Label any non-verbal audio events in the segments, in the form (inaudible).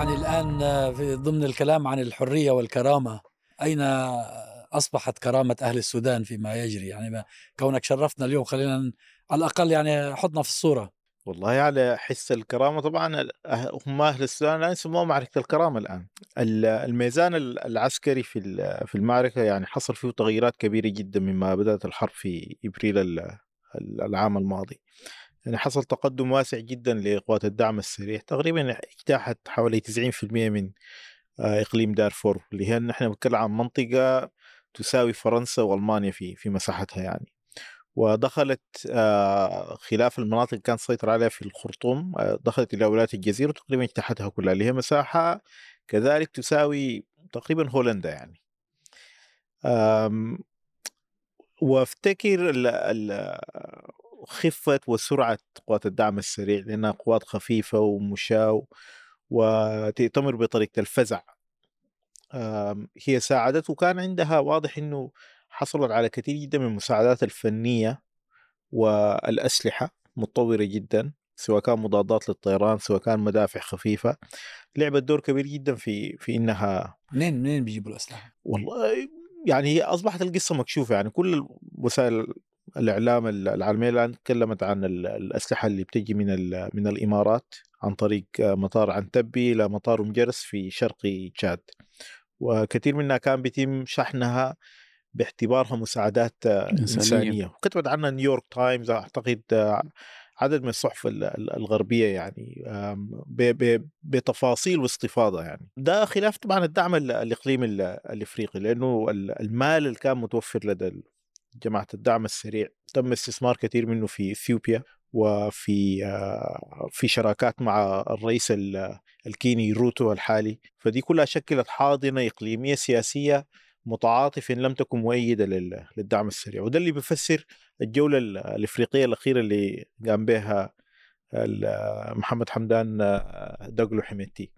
يعني الآن في ضمن الكلام عن الحرية والكرامة أين أصبحت كرامة أهل السودان فيما يجري؟ يعني ما كونك شرفتنا اليوم خلينا على الأقل يعني حطنا في الصورة. والله على حس الكرامة طبعا هم أهل السودان الآن يسموها معركة الكرامة الآن. الميزان العسكري في في المعركة يعني حصل فيه تغييرات كبيرة جدا مما بدأت الحرب في إبريل العام الماضي. يعني حصل تقدم واسع جدا لقوات الدعم السريع تقريبا اجتاحت حوالي 90% من إقليم دارفور اللي هي نحن بنتكلم عن منطقة تساوي فرنسا وألمانيا في في مساحتها يعني. ودخلت خلاف المناطق اللي كانت تسيطر عليها في الخرطوم دخلت إلى ولاية الجزيرة تقريبا اجتاحتها كلها اللي هي مساحة كذلك تساوي تقريبا هولندا يعني. وافتكر خفة وسرعة قوات الدعم السريع لأنها قوات خفيفة ومشاة وتأتمر بطريقة الفزع هي ساعدت وكان عندها واضح أنه حصلت على كثير جدا من المساعدات الفنية والأسلحة متطورة جدا سواء كان مضادات للطيران سواء كان مدافع خفيفة لعبت دور كبير جدا في في إنها منين منين بيجيبوا الأسلحة؟ والله يعني هي أصبحت القصة مكشوفة يعني كل وسائل الإعلام العالمية الآن تكلمت عن الأسلحة اللي بتجي من من الإمارات عن طريق مطار عنتبي إلى مطار مجرس في شرق تشاد. وكثير منها كان بيتم شحنها باعتبارها مساعدات إنسانية, إنسانية. وكتبت عنها نيويورك تايمز أعتقد عدد من الصحف الغربية يعني بتفاصيل واستفاضة يعني. ده خلاف طبعا الدعم الإقليمي الإفريقي لأنه المال اللي كان متوفر لدى جماعة الدعم السريع. تم استثمار كثير منه في إثيوبيا وفي آه، في شراكات مع الرئيس الكيني روتو الحالي. فدي كلها شكلت حاضنة إقليمية سياسية متعاطفة إن لم تكن مؤيدة للدعم السريع. وده اللي بيفسر الجولة الإفريقية الأخيرة اللي قام بها محمد حمدان آه، دقلو حميتي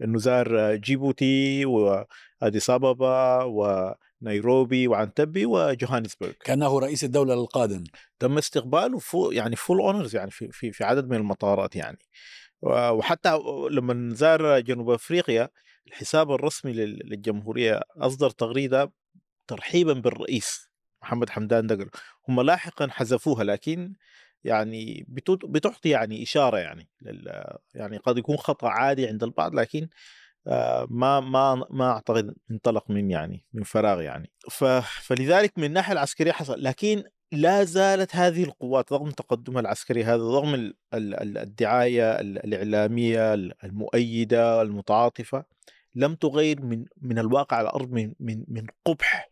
لأنه زار جيبوتي وأديس أبابا و نيروبي وعنتبي وجوهانسبرغ. كأنه رئيس الدولة القادم تم استقباله full يعني full honors يعني في, في في عدد من المطارات يعني. وحتى لما زار جنوب أفريقيا الحساب الرسمي للجمهورية أصدر تغريدة ترحيبا بالرئيس محمد حمدان دقلو هم لاحقا حذفوها لكن يعني بتعطي يعني إشارة يعني يعني قد يكون خطأ عادي عند البعض لكن ما ما ما أعتقد انطلق من يعني من فراغ يعني. فلذلك من الناحية العسكرية حصل لكن لا زالت هذه القوات رغم تقدمها العسكري هذا رغم الدعاية الإعلامية المؤيدة المتعاطفة لم تغير من من الواقع على الأرض من من من قبح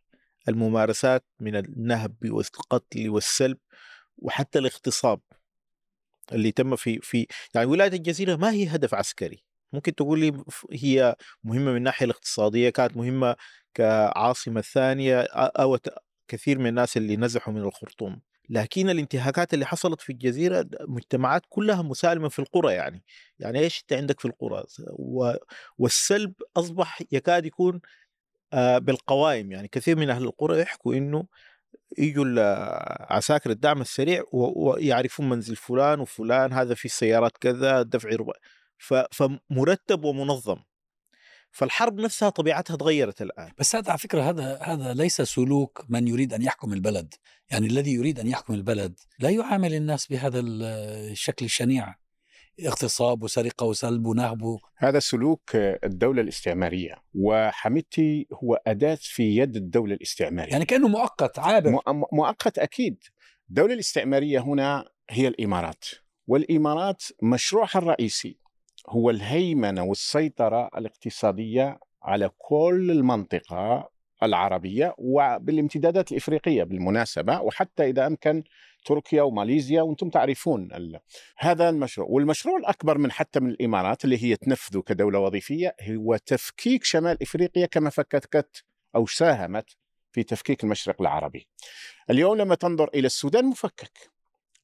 الممارسات من النهب والقتل والسلب وحتى الاغتصاب اللي تم في في يعني ولاية الجزيرة ما هي هدف عسكري. ممكن تقول لي هي مهمة من الناحية الاقتصادية كانت مهمة كعاصمة ثانية أو كثير من الناس اللي نزحوا من الخرطوم. لكن الانتهاكات اللي حصلت في الجزيرة مجتمعات كلها مسالمة في القرى يعني. يعني إيش أنت عندك في القرى؟ والسلب أصبح يكاد يكون بالقوائم يعني. كثير من أهل القرى يحكوا إنه يجوا عساكر الدعم السريع ويعرفون منزل فلان وفلان هذا في سيارات كذا دفع فمرتب ومنظم. فالحرب نفسها طبيعتها تغيرت الآن. بس هذا على فكرة هذا هذا ليس سلوك من يريد أن يحكم البلد. يعني الذي يريد أن يحكم البلد لا يعامل الناس بهذا الشكل الشنيع. اغتصاب وسرقة وسلب ونهب هذا سلوك الدولة الاستعمارية. وحميدتي هو أداة في يد الدولة الاستعمارية. يعني كأنه مؤقت عابر. مؤقت أكيد. الدولة الاستعمارية هنا هي الإمارات. والإمارات مشروعها الرئيسي. هو الهيمنة والسيطرة الاقتصادية على كل المنطقة العربية وبالامتدادات الإفريقية بالمناسبة وحتى إذا أمكن تركيا وماليزيا وأنتم تعرفون هذا المشروع والمشروع الأكبر من حتى من الإمارات اللي هي تنفذه كدولة وظيفية هو تفكيك شمال إفريقيا كما فككت أو ساهمت في تفكيك المشرق العربي. اليوم لما تنظر إلى السودان مفكك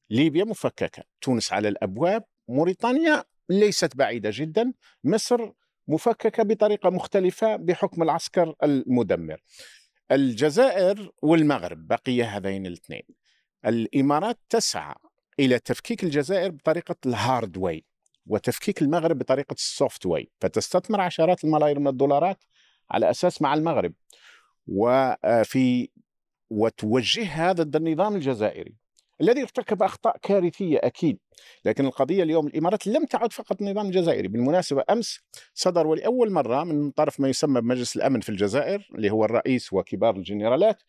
ليبيا مفككة، تونس على الأبواب، موريتانيا ليست بعيدة جدا. مصر مفككة بطريقة مختلفة بحكم العسكر المدمر. الجزائر والمغرب بقي هذين الاثنين. الإمارات تسعى إلى تفكيك الجزائر بطريقة ال hard way وتفكيك المغرب بطريقة ال soft way فتستثمر عشرات الملايين من الدولارات على أساس مع المغرب. وفي وتوجهها ضد النظام الجزائري الذي ارتكب أخطاء كارثية أكيد لكن القضية اليوم الإمارات لم تعد فقط النظام الجزائري بالمناسبة أمس صدر ولأول مرة من طرف ما يسمى بمجلس الأمن في الجزائر اللي هو الرئيس وكبار الجنرالات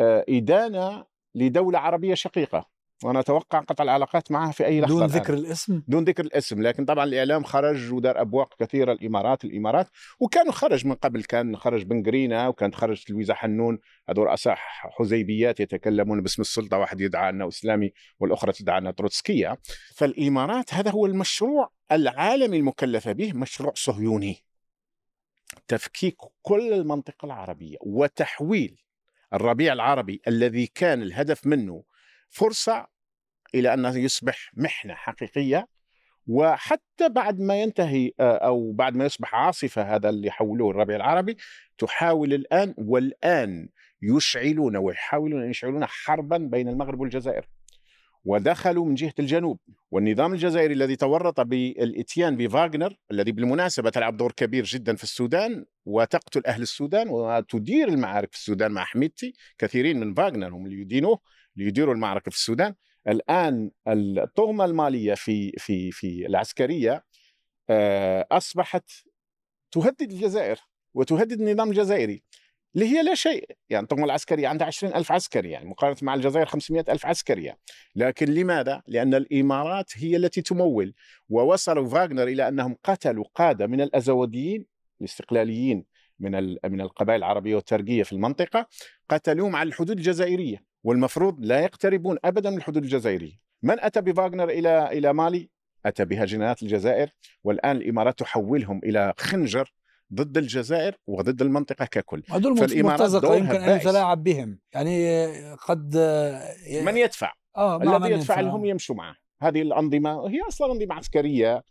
آه، إدانة لدولة عربية شقيقة. وأنا أتوقع قطع العلاقات معها في أي لحظة دون الآن. ذكر الاسم؟ دون ذكر الاسم لكن طبعا الإعلام خرج ودار أبواق كثيرة الإمارات الإمارات وكانوا خرج من قبل كان خرج بن قرينه وكانت خرج تلويزه حنون. هذول رؤساء حزيبيات يتكلمون باسم السلطة واحد يدعى أنه إسلامي والأخرى تدعى أنها تروتسكية. فالإمارات هذا هو المشروع العالمي المكلفه به مشروع صهيوني. تفكيك كل المنطقة العربية وتحويل الربيع العربي الذي كان الهدف منه فرصة إلى أنه يصبح محنة حقيقية وحتى بعد ما ينتهي آه، أو بعد ما يصبح عاصفة هذا اللي حولوه الربيع العربي تحاول الآن والآن يشعلون ويحاولون أن يشعلون حربا بين المغرب والجزائر. ودخلوا من جهة الجنوب. والنظام الجزائري الذي تورط بالإتيان بفاغنر الذي بالمناسبة تلعب دور كبير جدا في السودان وتقتل أهل السودان وتدير المعارك في السودان مع حميدتي. كثيرين من فاغنر هم اللي يدينوه ليديروا المعركة في السودان. الآن الطغمة المالية في في في العسكرية آه، أصبحت تهدد الجزائر وتهدد النظام الجزائري اللي هي لا شيء يعني الطغمة العسكرية عندها 20 ألف عسكري يعني مقارنة مع الجزائر 500 ألف عسكري يعني. لكن لماذا؟ لأن الإمارات هي التي تمول ووصلوا فاغنر إلى أنهم قتلوا قادة من الأزوديين الاستقلاليين من من القبائل العربية والترقية في المنطقة قتلوهم على الحدود الجزائرية والمفروض لا يقتربون ابدا من الحدود الجزائرية. من أتى بفاغنر إلى إلى مالي؟ أتى بها جنايات الجزائر والآن الإمارات تحولهم إلى خنجر ضد الجزائر وضد المنطقة ككل. هذول مرتزقة يمكن أن يتلاعب بهم. يعني قد من يدفع؟ آه الذي يدفع لهم يمشوا معه. هذه الأنظمة هي أصلا أنظمة عسكرية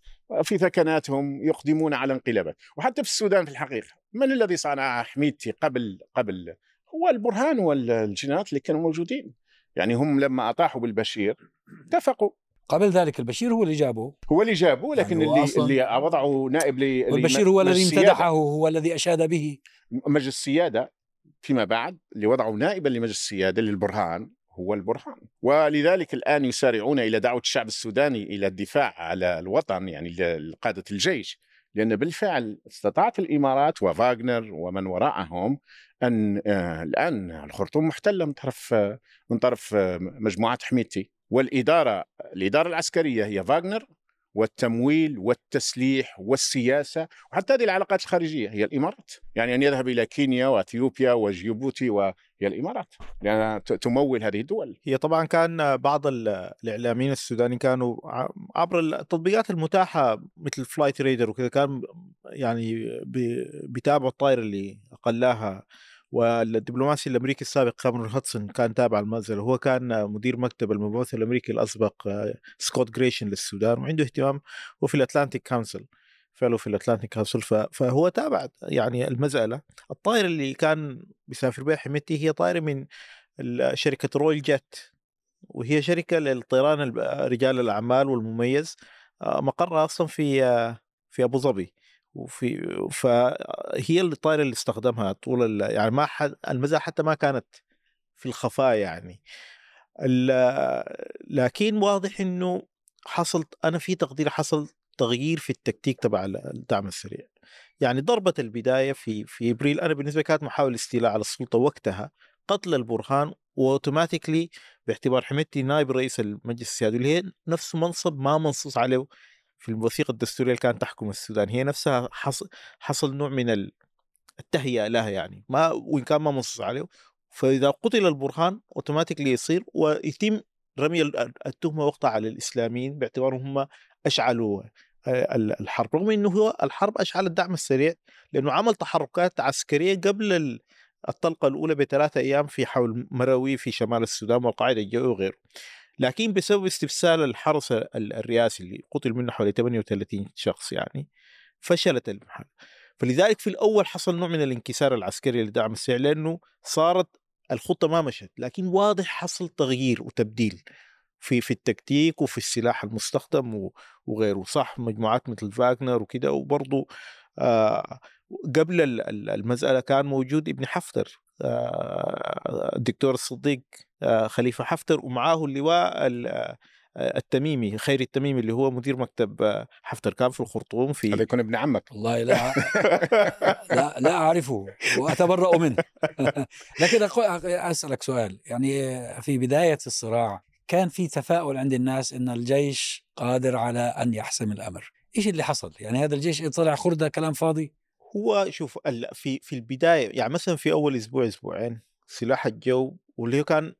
في ثكناتهم يقدمون على انقلابات. وحتى في السودان في الحقيقة من الذي صنع حميدتي قبل قبل هو البرهان والجنات اللي كانوا موجودين. يعني هم لما أطاحوا بالبشير اتفقوا. قبل ذلك البشير هو اللي جابه هو اللي جابه لكن يعني اللي اللي وضعوا نائب لي والبشير هو الذي امتدحه هو الذي أشاد به. مجلس السيادة فيما بعد اللي وضعوا نائبا لمجلس السيادة للبرهان هو البرهان. ولذلك الآن يسارعون إلى دعوة الشعب السوداني إلى الدفاع على الوطن يعني قادة الجيش. لأن بالفعل استطاعت الإمارات وفاغنر ومن وراءهم أن آه، الآن الخرطوم محتلة من طرف من طرف مجموعات حميدتي. والإدارة الإدارة العسكرية هي فاغنر والتمويل والتسليح والسياسة وحتى هذه العلاقات الخارجية هي الإمارات. يعني أن يذهب إلى كينيا وأثيوبيا وجيبوتي وهي الامارات لانها تمول هذه الدول. هي طبعا كان بعض الإعلاميين السودانيين كانوا عبر التطبيقات المتاحة مثل Flight Radar وكذا كان يعني بيتابعوا الطائرة اللي اقلاها والدبلوماسي الأمريكي السابق كاميرون هدسون كان تابع المنزل وهو كان مدير مكتب المبعوث الأمريكي الأسبق آه، سكوت جريشن للسودان وعنده اهتمام هو في ال Atlantic Council fellow في ال Atlantic Council. فهو تابع يعني المساله الطائرة اللي كان بيسافر بها حميتي هي طائرة من شركة رويل جيت وهي شركة للطيران رجال الأعمال والمميز آه، مقرها أصلا في آه، في أبو ظبي. وفي فهي الطائره اللي استخدمها طول يعني ما حد المزاح حتى ما كانت في الخفاء يعني. لكن واضح إنه حصل أنا في تقدير حصل تغيير في التكتيك تبع الدعم السريع. يعني ضربة البداية في في إبريل أنا بالنسبة لي كانت محاولة استيلاء على السلطة وقتها قتل البرهان وأوتوماتيكلي باعتبار حميدتي نائب رئيس المجلس السيادي اللي هي نفس منصب ما منصوص عليه في الوثيقة الدستورية اللي كانت تحكم السودان هي نفسها حصل, حصل نوع من التهيئة لها يعني ما وإن كان ما منصوص عليه. فإذا قتل البرهان أوتوماتيكلي يصير ويتم رمي التهمة وقتها على الإسلاميين باعتبارهم هم أشعلوا آه، الحرب رغم أنه هو الحرب أشعل الدعم السريع لأنه عمل تحركات عسكرية قبل الطلقة الأولى بثلاثة أيام في حول مروي في شمال السودان والقاعدة الجوية وغيره. لكن بسبب استفسال الحرس الرئاسي اللي قتل منه حوالي 38 شخص يعني فشلت المحاولة فلذلك في الأول حصل نوع من الانكسار العسكري لدعم السعر لأنه صارت الخطة ما مشت. لكن واضح حصل تغيير وتبديل في في التكتيك وفي السلاح المستخدم وغيره. صح مجموعات مثل فاغنر وكده وبرضه آه قبل ال- ال- المسألة كان موجود ابن حفتر آه الدكتور الصديق. آه خليفة حفتر ومعاه اللواء ال- آه، التميمي خير التميمي اللي هو مدير مكتب آه، حفتر كان في الخرطوم هذا في يكون ابن عمك. والله لا لا لا أعرفه وأتبرأ منه. (laughs) لكن أقول- أسألك سؤال يعني في بداية الصراع كان في تفاؤل عند الناس إن الجيش قادر على أن يحسم الأمر. إيش اللي حصل؟ يعني هذا الجيش طلع خردة كلام فاضي؟ هو شوف في في البداية يعني مثلا في أول أسبوع أسبوعين سلاح الجو واللي هو كان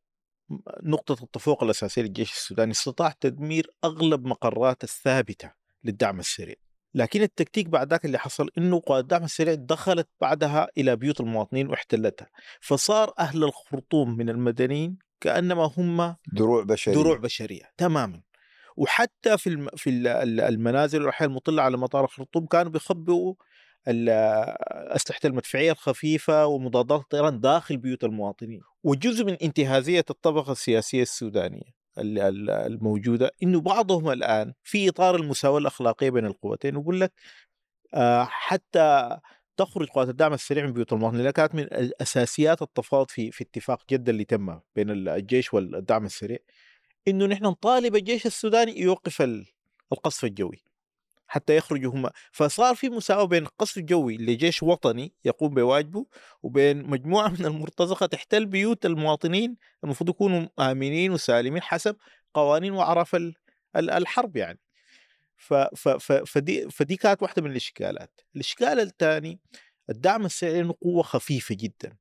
نقطة التفوق الأساسية للجيش السوداني استطاع تدمير أغلب مقرات الثابتة للدعم السريع. لكن التكتيك بعد ذاك اللي حصل إنه قوات الدعم السريع دخلت بعدها إلى بيوت المواطنين واحتلتها. فصار أهل الخرطوم من المدنيين كأنما هم دروع بشرية. دروع بشرية تماما. وحتى في الم... في ال- ال- المنازل والاحياء المطلة على مطار الخرطوم كانوا بيخبئوا ال- أسلحة المدفعية الخفيفة ومضادات الطيران داخل بيوت المواطنين. وجزء من انتهازية الطبقة السياسية السودانية ال- ال- الموجودة إنه بعضهم الآن في إطار المساواة الأخلاقية بين القوتين. يقول لك آه، حتى تخرج قوات الدعم السريع من بيوت المواطنين كانت من أساسيات التفاوض في في اتفاق جده اللي تم بين الجيش والدعم السريع إنه نحن نطالب الجيش السوداني يوقف ال- القصف الجوي. حتى يخرجوا هم فصار في مساواه بين القصف الجوي لجيش وطني يقوم بواجبه وبين مجموعة من المرتزقة تحتل بيوت المواطنين المفروض يكونوا آمنين وسالمين حسب قوانين ال- الحرب يعني. ف ف ف فدي فدي كانت واحدة من الإشكالات. الإشكال الثاني الدعم السريع لأنه قوة خفيفة جدا.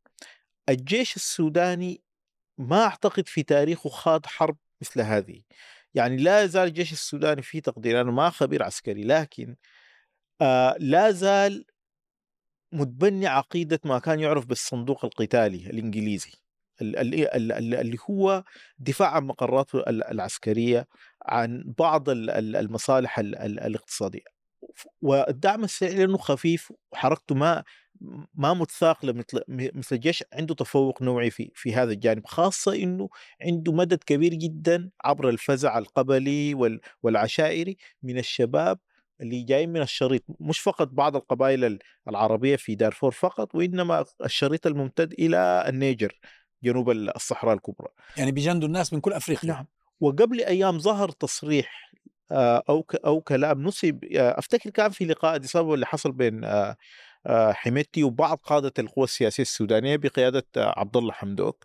الجيش السوداني ما أعتقد في تاريخه خاض حرب مثل هذه. يعني لا يزال الجيش السوداني في تقدير أنا ما خبير عسكري لكن آه لا زال متبني عقيدة ما كان يعرف بالصندوق القتالي الإنجليزي ال- ال- ال- ال- اللي هو دفاع عن مقراته ال- العسكرية عن بعض ال- ال- المصالح ال- ال- الاقتصادية. والدعم السريع لأنه خفيف وحركته ما ما متثاقله مثل مثل الجيش عنده تفوق نوعي في في هذا الجانب خاصة إنه عنده مدد كبير جدا عبر الفزع القبلي وال- والعشائري من الشباب اللي جايين من الشريط مش فقط بعض القبائل ال- العربية في دارفور فقط وإنما الشريط الممتد إلى النيجر جنوب الصحراء الكبرى. يعني بيجندوا الناس من كل أفريقيا. نعم. وقبل أيام ظهر تصريح آه، أو أو كلام نسب آه، أفتكر كان في لقاء اديس اللي حصل بين آه، حميتي وبعض قادة القوى السياسية السودانية بقيادة آه، عبد الله حمدوك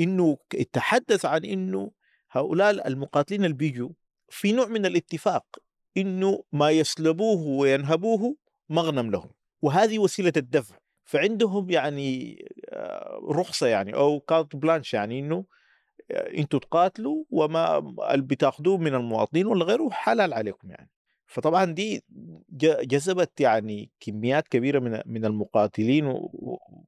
إنه ك- تحدث عن إنه هؤلاء المقاتلين اللي بيجوا في نوع من الاتفاق إنه ما يسلبوه وينهبوه مغنم لهم وهذه وسيلة الدفع. فعندهم يعني آه، رخصة يعني أو كارت بلانش يعني إنه إنتوا تقاتلوا وما اللي بتاخذوه من المواطنين ولا غيره حلال عليكم يعني. فطبعا دي جذبت يعني كميات كبيرة من من المقاتلين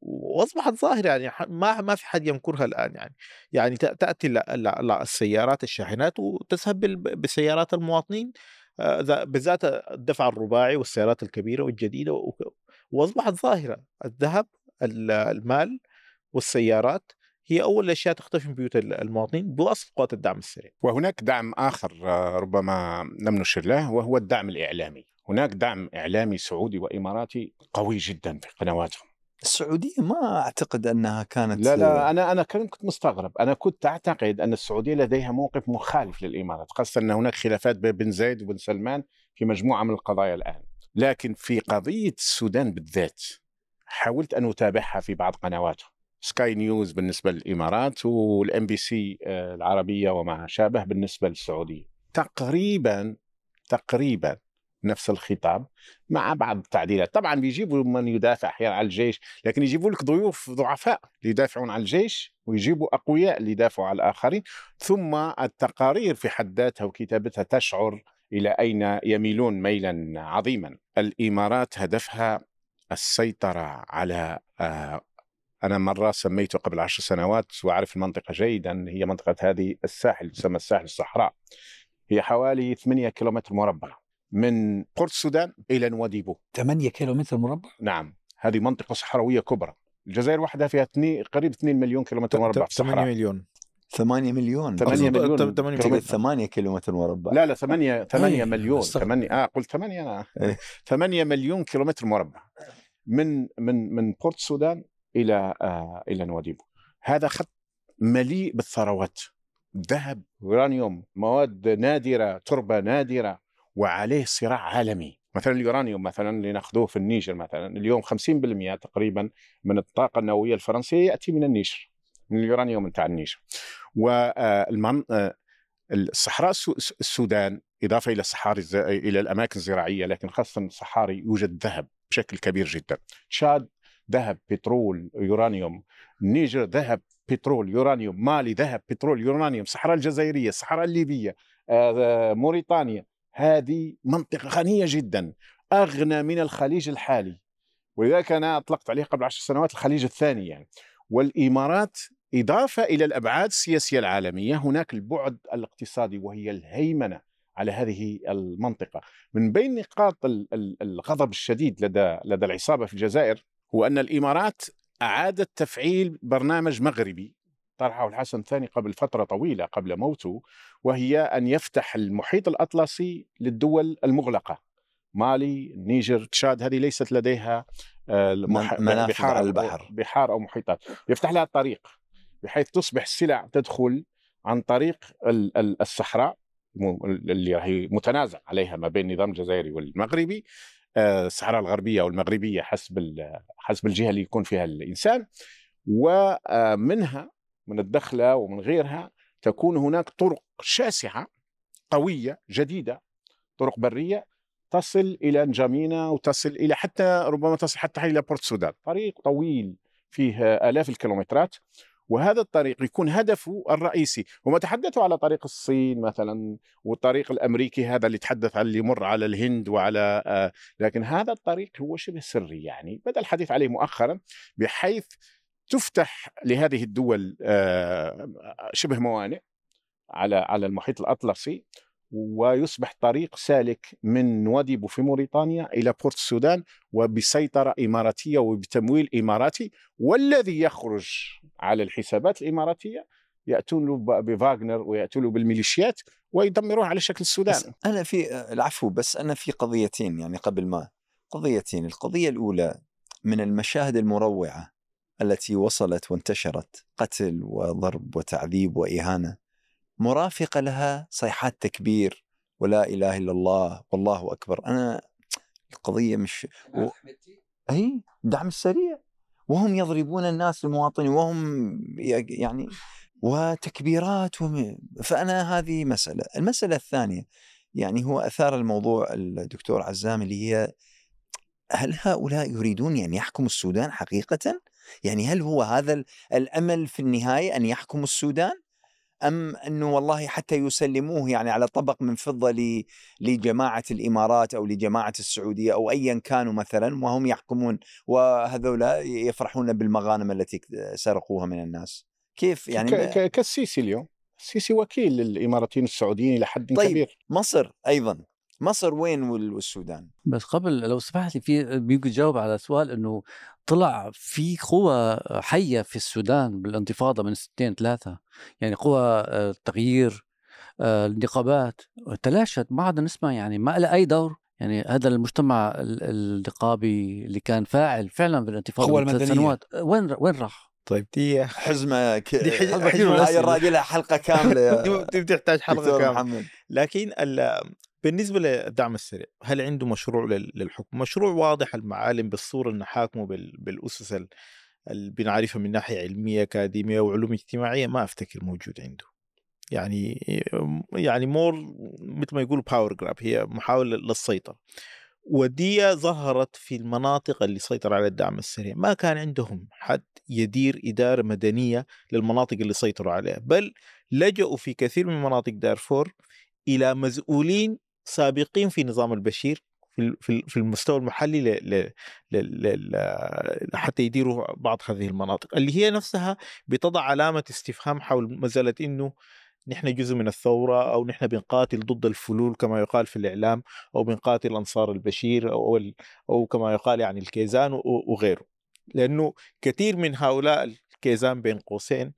وأصبحت ظاهرة يعني ما ما في حد ينكرها الآن يعني. يعني تأتي ال- ال- السيارات الشاحنات وتذهب بسيارات المواطنين آه، ذا- بالذات الدفع الرباعي والسيارات الكبيرة والجديدة وأصبحت ظاهرة. الذهب ال- المال والسيارات هي أول أشياء تختفي من بيوت المواطنين بواسطه قوات الدعم السريع. وهناك دعم آخر آه، ربما لم نشر له وهو الدعم الإعلامي. هناك دعم إعلامي سعودي وإماراتي قوي جدا في قنواتهم. السعودية ما أعتقد أنها كانت لا لا أنا أنا كنت مستغرب. أنا كنت أعتقد أن السعودية لديها موقف مخالف للإمارات خاصة أن هناك خلافات بين بن زايد وبن سلمان في مجموعة من القضايا الآن. لكن في قضية السودان بالذات حاولت أن أتابعها في بعض قنواتهم. سكاي نيوز بالنسبة للإمارات وال MBC العربية وما شابه بالنسبة للسعودية. تقريبا تقريبا نفس الخطاب مع بعض التعديلات. طبعا بيجيبوا من يدافع أحيانا عن الجيش لكن يجيبوا لك ضيوف ضعفاء ليدافعون عن الجيش ويجيبوا أقوياء ليدافعوا عن الآخرين. ثم التقارير في حد ذاتها وكتابتها تشعر إلى أين يميلون ميلا عظيما. الإمارات هدفها السيطرة على أنا مرة سميته قبل عشر سنوات وأعرف المنطقة جيدا هي منطقة هذه الساحل تسمى الساحل الصحراء. هي حوالي 8 كيلومتر مربع من قرط السودان إلى نواديبو. 8 كيلو متر مربع؟ نعم هذه منطقة صحراوية كبرى. الجزائر وحدها فيها اثنين قريب 2 مليون كيلومتر مربع 8 صحراء مليون. 8 مليون. 8 أقصد مليون. تم- تمانية قلت مليون. 8 كيلومتر مربع. لا لا 8 8 إيه، مليون. استغرب. 8 آه قلت 8 أنا إيه. 8 مليون كيلومتر مربع. من من من بورت السودان إلى آه إلى نواديبو هذا خط مليء بالثروات. ذهب يورانيوم مواد نادرة تربة نادرة وعليه صراع عالمي. مثلا اليورانيوم مثلا اللي ناخذوه في النيجر مثلا اليوم 50% تقريبا من الطاقة النووية الفرنسية يأتي من النيجر من اليورانيوم بتاع النيجر. والمن الصحراء السو- السودان إضافة إلى الصحاري إلى الأماكن الزراعية لكن خاصه الصحاري يوجد ذهب بشكل كبير جدا. تشاد ذهب بترول يورانيوم. النيجر ذهب بترول يورانيوم. مالي ذهب بترول يورانيوم. الصحراء الجزائرية الصحراء الليبية آه، موريتانيا. هذه منطقة غنية جدا أغنى من الخليج الحالي. ولذلك أنا أطلقت عليه قبل عشر سنوات الخليج الثاني يعني. والإمارات إضافة إلى الأبعاد السياسية العالمية. هناك البعد الاقتصادي وهي الهيمنة على هذه المنطقة. من بين نقاط ال- ال- الغضب الشديد لدى لدى العصابة في الجزائر هو أن الإمارات أعادت تفعيل برنامج مغربي طرحه الحسن الثاني قبل فترة طويلة قبل موته وهي أن يفتح المحيط الأطلسي للدول المغلقة. مالي النيجر تشاد هذه ليست لديها آه، المح- بحار على أو- البحر. بحار أو محيطات. يفتح لها الطريق بحيث تصبح السلع تدخل عن طريق ال- ال- الصحراء اللي هي متنازع عليها ما بين النظام الجزائري والمغربي. الصحراء الغربية أو المغربية حسب حسب الجهة اللي يكون فيها الإنسان ومنها من الدخلة ومن غيرها تكون هناك طرق شاسعة قوية جديدة طرق برية تصل إلى نجامينا وتصل إلى حتى ربما تصل حتى إلى بورت السودان طريق طويل فيه آلاف الكيلومترات. وهذا الطريق يكون هدفه الرئيسي. هم تحدثوا على طريق الصين مثلا والطريق الأمريكي هذا اللي تحدث عن اللي يمر على الهند وعلى آه، لكن هذا الطريق هو شبه سري يعني. بدأ الحديث عليه مؤخرا بحيث تفتح لهذه الدول آه، شبه موانئ على على المحيط الأطلسي. ويصبح طريق سالك من نواديبو في موريتانيا إلى بورت السودان وبسيطرة إماراتية وبتمويل إماراتي والذي يخرج على الحسابات الإماراتية يأتون له بفاغنر ويأتون له بالميليشيات ويدمروه على شكل السودان. بس أنا في العفو بس أنا في قضيتين يعني قبل ما قضيتين. القضية الأولى من المشاهد المروعة التي وصلت وانتشرت قتل وضرب وتعذيب وإهانة. مرافقة لها صيحات تكبير ولا إله إلا الله والله أكبر أنا القضية مش و... إي دعم السريع وهم يضربون الناس المواطنين وهم يعني وتكبيرات وم... فأنا هذه مسألة، المسألة الثانية يعني هو أثار الموضوع الدكتور عزام اللي هي هل هؤلاء يريدون ان يحكموا السودان حقيقة؟ يعني هل هو هذا ال- الأمل في النهاية أن يحكموا السودان؟ أم أنه والله حتى يسلموه يعني على طبق من فضة لجماعة الإمارات أو لجماعة السعودية أو ايا كانوا مثلا وهم يحكمون وهذولا يفرحون بالمغانم التي سرقوها من الناس. كيف يعني كالسيسي اليوم السيسي وكيل للإماراتيين السعوديين إلى حد طيب. كبير مصر أيضا مصر وين وال- والسودان؟ بس قبل لو سمحت لي في بيجي جاوب على سؤال إنه طلع في قوى حية في السودان بالانتفاضة من سنتين ثلاثة يعني قوى آه، التغيير آه، النقابات تلاشت ما عاد نسمع يعني ما لها اي دور يعني هذا المجتمع ال- النقابي اللي كان فاعل فعلا بالانتفاضة القوى من ثلاث المدنية. سنوات آه، وين وين راح؟ طيب دي حزمة ك... دي حزمة حجم هاي. الراجل حلقة كاملة دي (laughs) بتحتاج حلقة كاملة لكن ال- بالنسبة للدعم السريع هل عنده مشروع لل- للحكم؟ مشروع واضح المعالم بالصورة انه حاكمه بال- بالأسس ال- اللي بنعرفها من ناحية علمية أكاديمية وعلوم اجتماعية ما أفتكر موجود عنده. يعني يعني more مثل ما يقولوا power grab هي محاولة للسيطرة. ودي ظهرت في المناطق اللي سيطر عليها الدعم السريع ما كان عندهم حد يدير إدارة مدنية للمناطق اللي سيطروا عليها بل لجأوا في كثير من مناطق دارفور إلى مسؤولين سابقين في نظام البشير في في ال- في المستوى المحلي ل ل حتى يديروا بعض هذه المناطق. اللي هي نفسها بتضع علامة استفهام حول مسألة إنه نحن جزء من الثورة أو نحن بنقاتل ضد الفلول كما يقال في الإعلام أو بنقاتل أنصار البشير أو أو كما يقال يعني الكيزان وغيره. لأنه كثير من هؤلاء الكيزان بين قوسين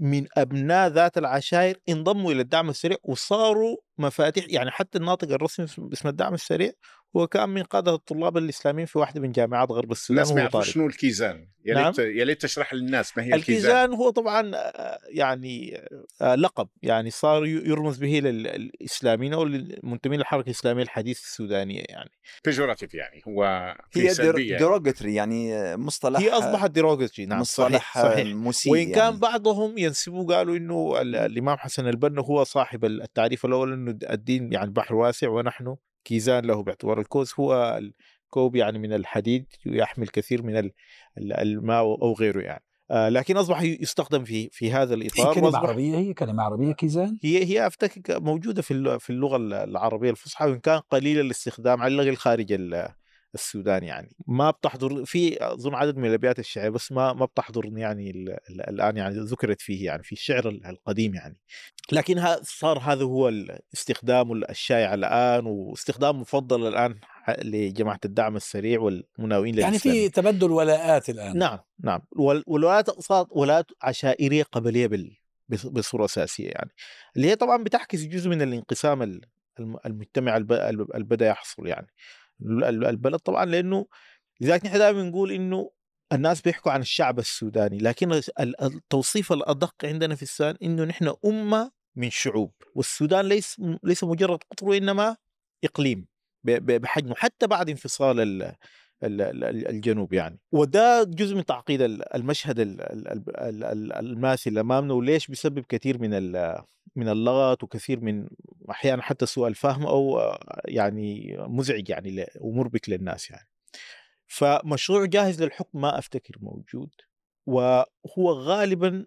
من أبناء ذات العشائر انضموا إلى الدعم السريع وصاروا مفاتيح يعني حتى الناطق الرسمي باسم الدعم السريع هو كان من قادة الطلاب الإسلاميين في واحدة من جامعات غرب السودان الناس ما يعرفوا. شنو الكيزان يا نعم. ليت يا ليت تشرح للناس ما هي الكيزان الكيزان هو طبعا آه، يعني آه، لقب يعني صار يرمز به للإسلاميين أو للمنتمين للحركة الإسلامية الحديثه السودانية يعني pejorative يعني هو في هي يعني. derogatory يعني مصطلح هي أصبحت derogatory نعم مصطلح صحيح صحيح مسيء وإن كان يعني. بعضهم ينسبوا قالوا إنه ال- الإمام حسن البنا هو صاحب التعريف الأول إنه الدين يعني بحر واسع ونحن كيزان له باعتبار الكوز هو الكوب يعني من الحديد يحمل كثير من ال- ال- الماء أو غيره يعني. آه، لكن أصبح يستخدم في في هذا هي الإطار كلمة وأصبح- عربية هي كلمة عربية كيزان؟ هي هي أفتكر موجودة في في اللغة العربية الفصحى وإن كان قليل الاستخدام على الاقل خارج ال- السودان يعني. ما بتحضر في أظن عدد من الأبيات الشعرية بس ما ما بتحضرني يعني ال- ال- الآن يعني ذكرت فيه يعني في الشعر ال- القديم يعني. لكن ها صار هذا هو الاستخدام الشائع الآن واستخدام مفضل الآن لجماعة الدعم السريع والمناوئين يعني. في تبدل ولاءات الآن. نعم نعم. وال- والولايات صارت ولايات عشائرية قبلية بال بص- بصورة أساسية يعني. اللي هي طبعا بتعكس جزء من الانقسام ال- الم- المجتمع اللي بدا يحصل يعني. البلد طبعا لأنه لذلك نحن دائما نقول إنه الناس بيحكوا عن الشعب السوداني لكن ال- التوصيف الأدق عندنا في السودان إنه نحن أمة من شعوب والسودان ليس ليس مجرد قطر وإنما إقليم بحجمه حتى بعد انفصال ال ال- ال- الجنوب يعني. وده جزء من تعقيد ال- المشهد ال- ال- ال- ال- الماثل أمامنا وليش بيسبب كثير من من اللغط وكثير من أحيانا حتى سوء الفهم أو يعني مزعج يعني ومربك للناس يعني. فمشروع جاهز للحكم ما أفتكر موجود. وهو غالبا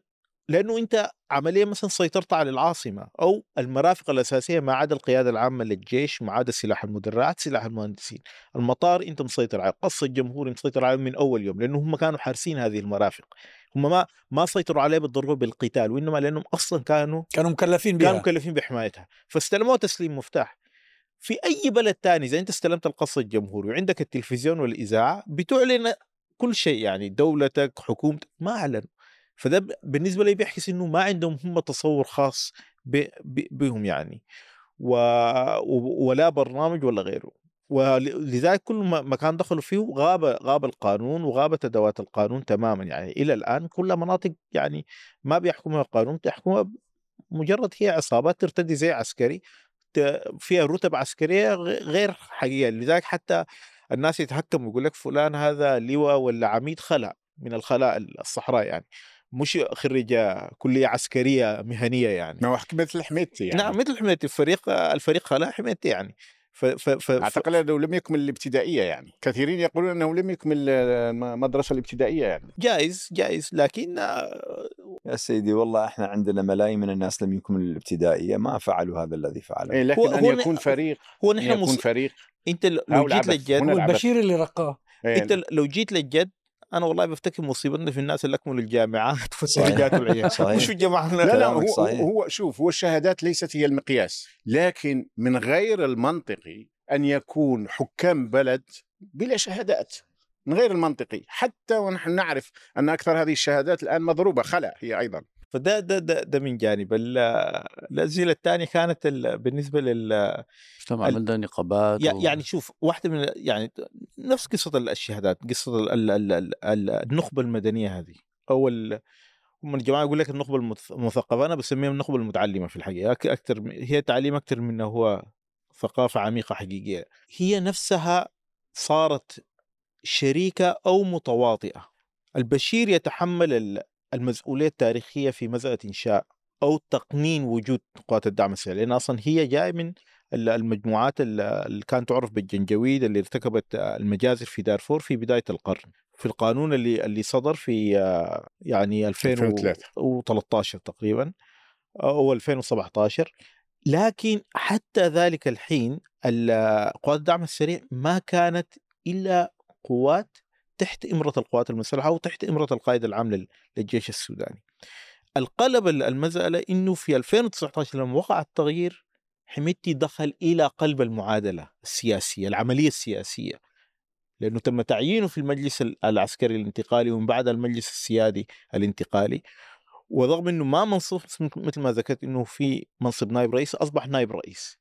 لأنه أنت عمليا مثلا سيطرت على العاصمة أو المرافق الأساسية ما عدا القيادة العامة للجيش ما عدا سلاح المدرعات سلاح المهندسين. المطار أنت مسيطر عليه قص الجمهوري مسيطر عليه من أول يوم لأنه هم كانوا حارسين هذه المرافق. هم ما ما سيطروا عليه بالضرورة بالقتال وإنما لأنهم أصلا كانوا كانوا مكلفين كانوا بها. مكلفين بحمايتها. فاستلموها تسليم مفتاح. في أي بلد تاني إذا أنت استلمت القصر الجمهوري وعندك التلفزيون والإذاعة بتعلن كل شيء يعني دولتك حكومتك ما اعلنوا فده بالنسبة لي بيحكي إنه ما عندهم هم تصور خاص بهم يعني. و... ولا برنامج ولا غيره. ولذلك كل مكان دخلوا فيه غاب غاب القانون وغابت ادوات القانون تماما يعني. إلى الآن كل مناطق يعني ما بيحكمها القانون تحكمها مجرد هي عصابات ترتدي زي عسكري فيها رتب عسكرية غير حقيقية. لذلك حتى الناس يتهكموا يقول لك فلان هذا لواء ولا عميد خلع من الخلاء الصحراء يعني. مش خريج كلية عسكرية مهنية يعني. ما هو مثل حميدتي يعني. نعم مثل حمايتي الفريق الفريق خلاء حمايتي يعني. ف ف ف أعتقد أنه لم يكمل الابتدائية يعني. كثيرين يقولون أنه لم يكمل المدرسة الابتدائية يعني. جائز جائز لكن آه، يا سيدي والله إحنا عندنا ملايين من الناس لم يكملوا الابتدائية. ما فعلوا هذا الذي فعله إيه لكن هو- أن هو يكون فريق هو أن نحن يكون مص... فريق. أنت لو جيت. للجد. والبشير اللي رقاه. إيه، أنت لو جيت للجد أنا والله بفتكر مصيبتنا في الناس اللي أكملوا الجامعات. (laughs) والدرجات والعيال صحيح. مش الجامعة لا لا هو, صحيح. هو شوف هو الشهادات ليست هي المقياس. لكن من غير المنطقي أن يكون حكام بلد بلا شهادات. من غير المنطقي. حتى ونحن نعرف أن أكثر هذه الشهادات الآن مضروبة. خلا هي أيضا. فده ده ده, ده من جانب. ال- الاسئله الثانية كانت ال- بالنسبة لل مجتمع عملنا نقابات يع- و- يعني شوف واحدة من يعني نفس قصة الشهادات قصة ال- ال- ال- ال- ال- النخبة المدنية هذه. أو هم الجماعة يقول لك النخبة المث- المثقفة أنا بسميها النخبة المتعلمة في الحقيقة. أكثر هي تعليم أكثر من هو ثقافة عميقة حقيقية. هي نفسها صارت شريكة أو متواطئة. البشير يتحمل ال- المسؤولية التاريخية في مسألة إنشاء أو تقنين وجود قوات الدعم السريع لأن أصلا هي جاية من ال- المجموعات ال- اللي كانت تعرف بالجنجويد اللي ارتكبت المجازر في دارفور في بداية القرن في القانون اللي اللي صدر في يعني 2003. 2013 تقريبا أو 2017 لكن حتى ذلك الحين ال- قوات الدعم السريع ما كانت إلا قوات تحت إمرة القوات المسلحة أو تحت إمرة القائد العام لل- للجيش السوداني. القلب ال- المسألة إنه في 2019 لما وقع التغيير حميدتي دخل إلى قلب المعادلة السياسية، العملية السياسية. لأنه تم تعيينه في المجلس ال- العسكري الانتقالي ومن بعد المجلس السيادي الانتقالي ورغم إنه ما منصوب مثل ما ذكرت إنه في منصب نائب رئيس أصبح نائب رئيس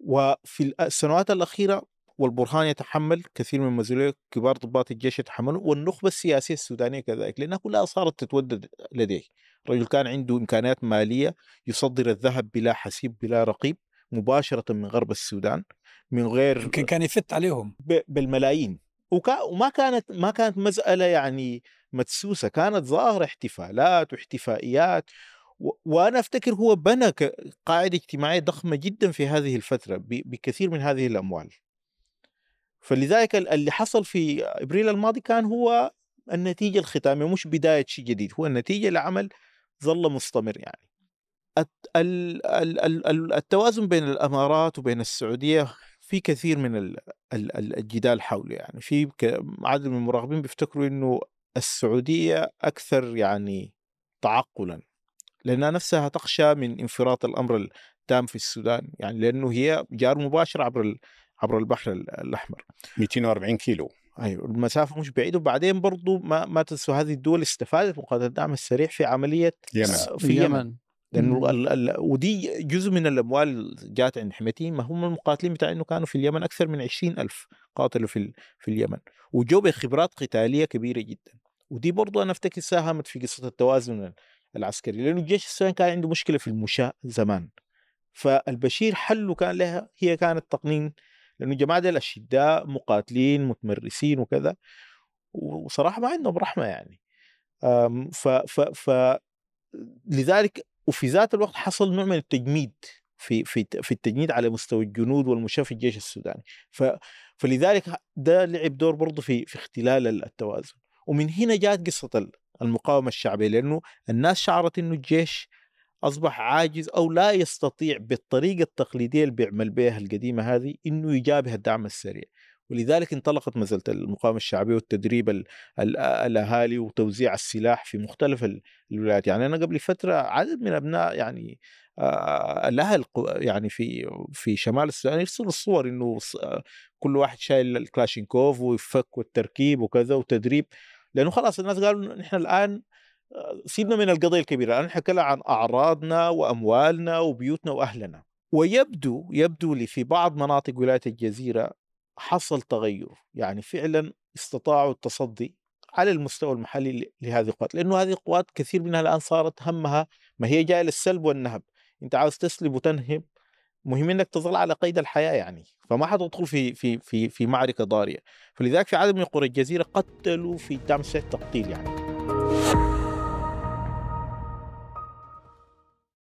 وفي السنوات الأخيرة والبرهان يتحمل كثير من مسؤوليه كبار ضباط الجيش يتحملوا والنخبة السياسية السودانية كذلك لأنها كلها صارت تتودد لديه. رجل كان عنده إمكانيات مالية يصدر الذهب بلا حسيب بلا رقيب مباشرة من غرب السودان من غير يمكن كان يفت عليهم. بالملايين. وكا وما كانت ما كانت مسألة يعني مدسوسة كانت ظاهرة احتفالات واحتفائيات. و- وأنا أفتكر هو بنى قاعدة اجتماعية ضخمة جدا في هذه الفترة ب- بكثير من هذه الأموال. فلذلك ال- اللي حصل في إبريل الماضي كان هو النتيجة الختامية مش بداية شيء جديد هو النتيجة لعمل ظل مستمر يعني. الت- ال- ال- ال- ال- التوازن بين الإمارات وبين السعودية في كثير من ال- ال- ال- الجدال حوله يعني. في عدد من المراقبين بيفتكروا إنه السعودية أكثر يعني تعقلا لأنها نفسها تخشى من انفراط الأمر التام في السودان يعني لأنه هي جار مباشر عبر عبر البحر ال- الأحمر. 240 كيلو. أيوه المسافة مش بعيدة. وبعدين برضو ما ما تنسوا هذه الدول استفادت من قاعدة الدعم السريع في عملية اليمن آه، في اليمن لأنه. ال ال ودي جزء من الأموال اللي جات عند حميتين ما هم المقاتلين بتاع إنه كانوا في اليمن أكثر من عشرين ألف قاتلوا في ال- في اليمن. وجو بخبرات قتالية كبيرة جدا. ودي برضو أنا أفتكر ساهمت في قصة التوازن العسكري. لأنه الجيش السوداني كان عنده مشكلة في المشاة زمان. فالبشير حله كان لها هي كانت تقنين لأنه الجماعة دي الأشداء مقاتلين متمرسين وكذا. وصراحة ما عندهم رحمة يعني. ف ف ف لذلك وفي ذات الوقت حصل نوع من التجميد في في في التجنيد على مستوى الجنود والمشاة في الجيش السوداني. ف فلذلك ده لعب دور برضه في في اختلال التوازن. ومن هنا جاءت قصة ال- المقاومة الشعبية لأنه الناس شعرت إنه الجيش أصبح عاجز أو لا يستطيع بالطريقة التقليدية اللي بيعمل بها القديمة هذه إنه يجابه الدعم السريع. ولذلك انطلقت مساله المقاومة الشعبية والتدريب ال- ال- الأهالي وتوزيع السلاح في مختلف ال- الولايات. يعني أنا قبل فترة عدد من أبناء يعني آه، الأهل يعني في في شمال السودان يرسلوا الصور إنه كل واحد شايل الكلاشينكوف ويفك والتركيب وكذا وتدريب. لأنه خلاص الناس قالوا نحن الآن سيبنا من القضية الكبيرة الان نتكلم عن أعراضنا وأموالنا وبيوتنا وأهلنا. ويبدو يبدو لي في بعض مناطق ولاية الجزيرة حصل تغير. يعني فعلا استطاعوا التصدي على المستوى المحلي لهذه القوات. لأنه هذه القوات كثير منها الآن صارت همها ما هي جاية للسلب والنهب. أنت عاوز تسلب وتنهب مهم إنك تظل على قيد الحياة يعني. فما حتدخل في في في في معركة ضارية. فلذلك في عدد من قرى الجزيرة قتلوا في دعم تقتيل يعني.